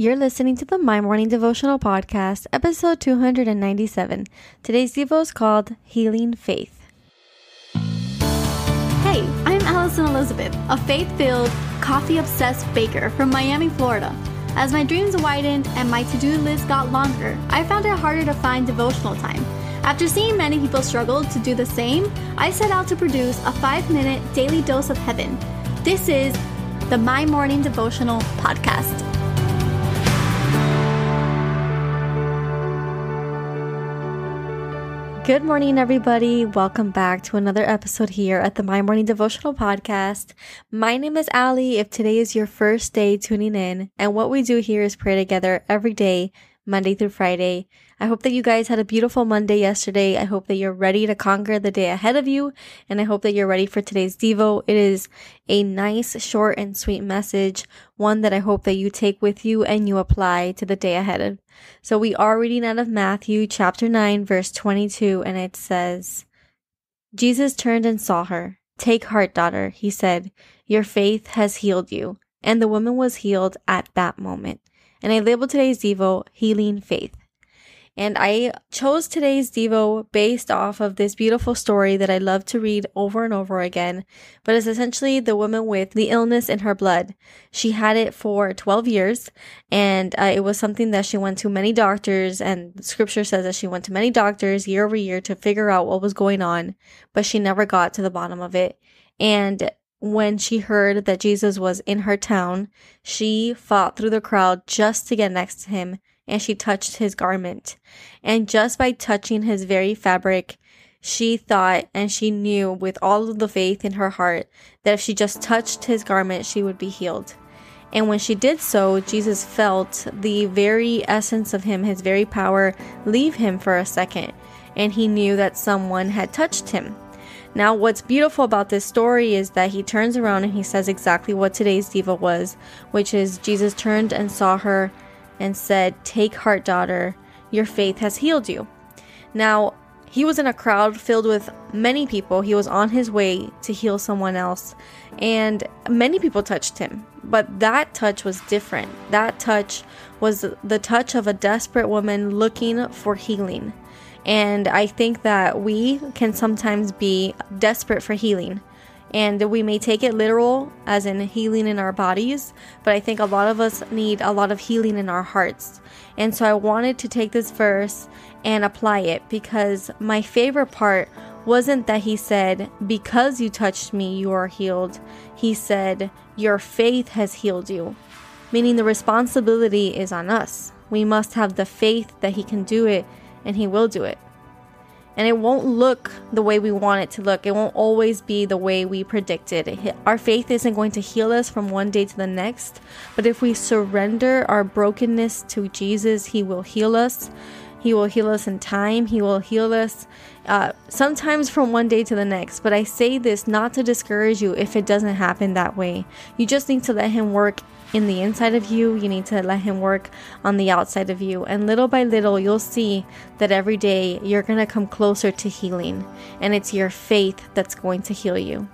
You're listening to the My Morning Devotional Podcast, episode 297. Today's Devo is called Healing Faith. Hey, I'm Alison Elizabeth, a faith filled, coffee obsessed baker from Miami, Florida. As my dreams widened and my to do list got longer, I found it harder to find devotional time. After seeing many people struggle to do the same, I set out to produce a five minute daily dose of heaven. This is the My Morning Devotional Podcast. Good morning, everybody. Welcome back to another episode here at the My Morning Devotional Podcast. My name is Ali. If today is your first day tuning in, and what we do here is pray together every day, Monday through Friday. I hope that you guys had a beautiful Monday yesterday. I hope that you're ready to conquer the day ahead of you. And I hope that you're ready for today's Devo. It is a nice, short, and sweet message. One that I hope that you take with you and you apply to the day ahead. Of. So we are reading out of Matthew chapter 9, verse 22, and it says, Jesus turned and saw her. Take heart, daughter, he said. Your faith has healed you. And the woman was healed at that moment. And I labeled today's Devo Healing Faith. And I chose today's Devo based off of this beautiful story that I love to read over and over again. But it's essentially the woman with the illness in her blood. She had it for 12 years and uh, it was something that she went to many doctors and scripture says that she went to many doctors year over year to figure out what was going on, but she never got to the bottom of it. And when she heard that Jesus was in her town, she fought through the crowd just to get next to him and she touched his garment. And just by touching his very fabric, she thought and she knew with all of the faith in her heart that if she just touched his garment, she would be healed. And when she did so, Jesus felt the very essence of him, his very power, leave him for a second. And he knew that someone had touched him. Now, what's beautiful about this story is that he turns around and he says exactly what today's Devo was, which is Jesus turned and saw her and said, Take heart, daughter, your faith has healed you. Now, he was in a crowd filled with many people. He was on his way to heal someone else, and many people touched him. But that touch was different. That touch was the touch of a desperate woman looking for healing. And I think that we can sometimes be desperate for healing. And we may take it literal as in healing in our bodies but i think a lot of us need a lot of healing in our hearts. And so i wanted to take this verse and apply it because my favorite part wasn't that he said because you touched me you are healed. He said your faith has healed you meaning the responsibility is on us. We must have the faith that he can do it and he will do it and it won't look the way we want it to look. It won't always be the way we predicted. Our faith isn't going to heal us from one day to the next, but if we surrender our brokenness to Jesus, He will heal us. He will heal us in time. He will heal us uh, sometimes from one day to the next. But I say this not to discourage you if it doesn't happen that way. You just need to let Him work in the inside of you. You need to let Him work on the outside of you. And little by little, you'll see that every day you're going to come closer to healing. And it's your faith that's going to heal you.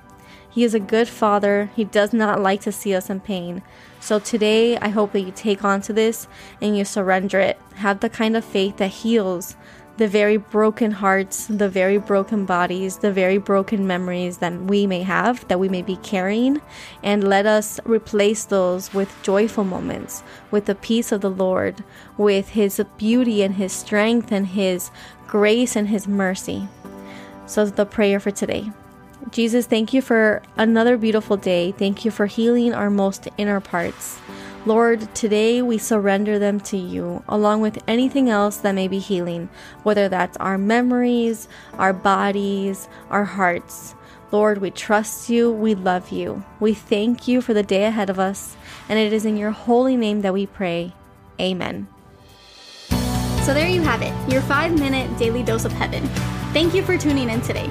He is a good father. He does not like to see us in pain. So today, I hope that you take on to this and you surrender it. Have the kind of faith that heals the very broken hearts, the very broken bodies, the very broken memories that we may have, that we may be carrying, and let us replace those with joyful moments, with the peace of the Lord, with His beauty and His strength and His grace and His mercy. So, the prayer for today. Jesus, thank you for another beautiful day. Thank you for healing our most inner parts. Lord, today we surrender them to you, along with anything else that may be healing, whether that's our memories, our bodies, our hearts. Lord, we trust you, we love you. We thank you for the day ahead of us, and it is in your holy name that we pray. Amen. So there you have it, your five minute daily dose of heaven. Thank you for tuning in today.